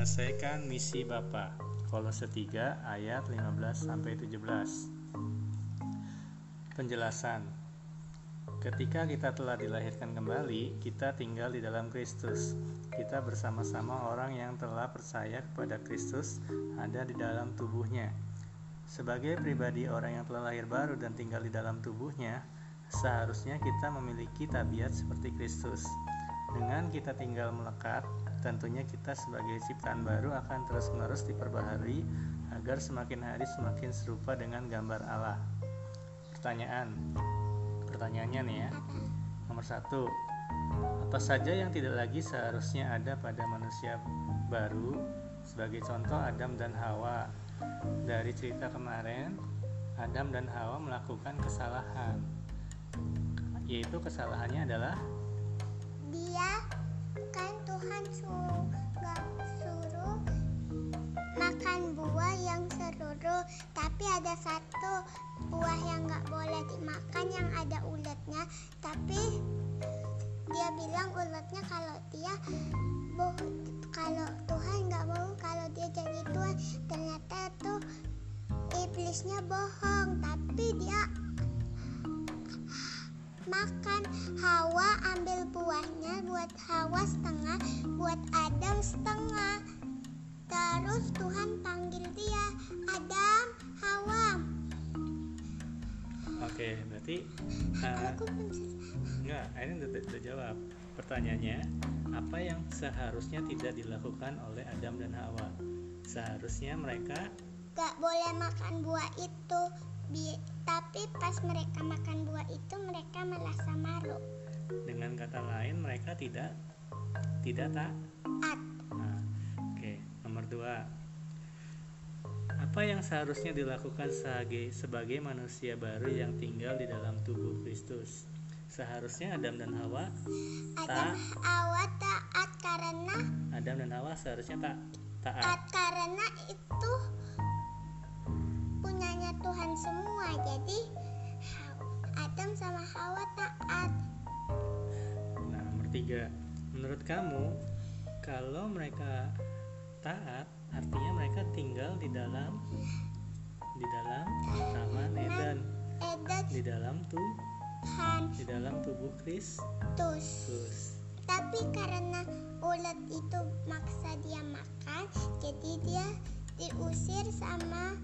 menyelesaikan misi Bapa. Kolose 3 ayat 15 sampai 17. Penjelasan. Ketika kita telah dilahirkan kembali, kita tinggal di dalam Kristus. Kita bersama-sama orang yang telah percaya kepada Kristus ada di dalam tubuhnya. Sebagai pribadi orang yang telah lahir baru dan tinggal di dalam tubuhnya, seharusnya kita memiliki tabiat seperti Kristus. Dengan kita tinggal melekat, tentunya kita sebagai ciptaan baru akan terus-menerus diperbaharui agar semakin hari semakin serupa dengan gambar Allah. Pertanyaan, pertanyaannya nih ya. Nomor satu, apa saja yang tidak lagi seharusnya ada pada manusia baru? Sebagai contoh Adam dan Hawa. Dari cerita kemarin, Adam dan Hawa melakukan kesalahan. Yaitu kesalahannya adalah dia kan Tuhan suruh suruh makan buah yang seluruh. Tapi ada satu buah yang nggak boleh dimakan yang ada uletnya. Tapi dia bilang uletnya kalau dia boh kalau Tuhan nggak mau kalau dia jadi Tuhan ternyata tuh iblisnya bohong. Tapi dia makan Hawa ambil buahnya buat Hawa setengah buat Adam setengah terus Tuhan panggil dia Adam Hawa Oke, berarti uh, enggak, ini udah, udah jawab. Pertanyaannya, apa yang seharusnya tidak dilakukan oleh Adam dan Hawa? Seharusnya mereka gak boleh makan buah itu Bi- tapi pas mereka makan buah itu mereka merasa malu dengan kata lain mereka tidak tidak tak at Nah, oke, nomor dua. Apa yang seharusnya dilakukan sebagai sebagai manusia baru yang tinggal di dalam tubuh Kristus? Seharusnya Adam dan Hawa Adam Hawa taat karena Adam dan Hawa seharusnya tak taat. taat karena itu punyanya Tuhan semua. Jadi Adam sama Hawa taat. Nah, nomor tiga. Menurut kamu, kalau mereka taat, artinya mereka tinggal di dalam di dalam taman Eden, Edat di dalam tuh Tuhan. di dalam tubuh Kristus. tus. Tapi karena ulat itu maksa dia makan jadi dia diusir sama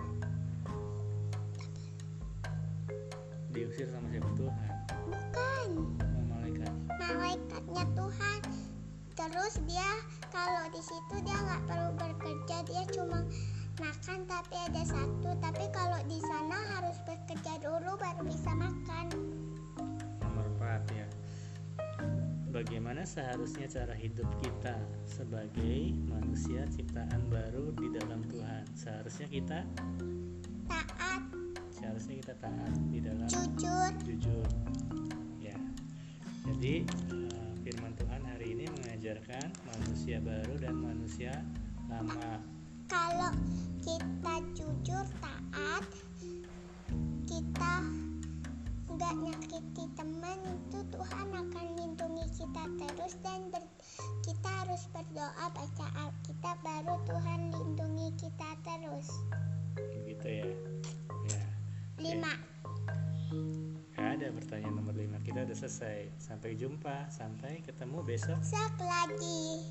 Diusir sama siapa Tuhan? bukan Sama malaikat. malaikatnya Tuhan terus dia kalau di situ dia nggak perlu bekerja dia cuma makan tapi ada satu tapi kalau di sana harus bekerja dulu baru bisa makan Nomor 4 ya. Bagaimana seharusnya cara hidup kita sebagai manusia ciptaan baru di dalam Tuhan? Seharusnya kita taat seharusnya kita taat di dalam jujur jujur. Ya. Jadi eh, firman Tuhan hari ini mengajarkan manusia baru dan manusia lama. kalau kita jujur taat kita nggak nyakiti teman itu Tuhan akan lindungi kita terus dan ber- kita harus berdoa baca Alkitab baru Tuhan lindungi kita terus Kita udah selesai. Sampai jumpa Sampai ketemu besok. Sak lagi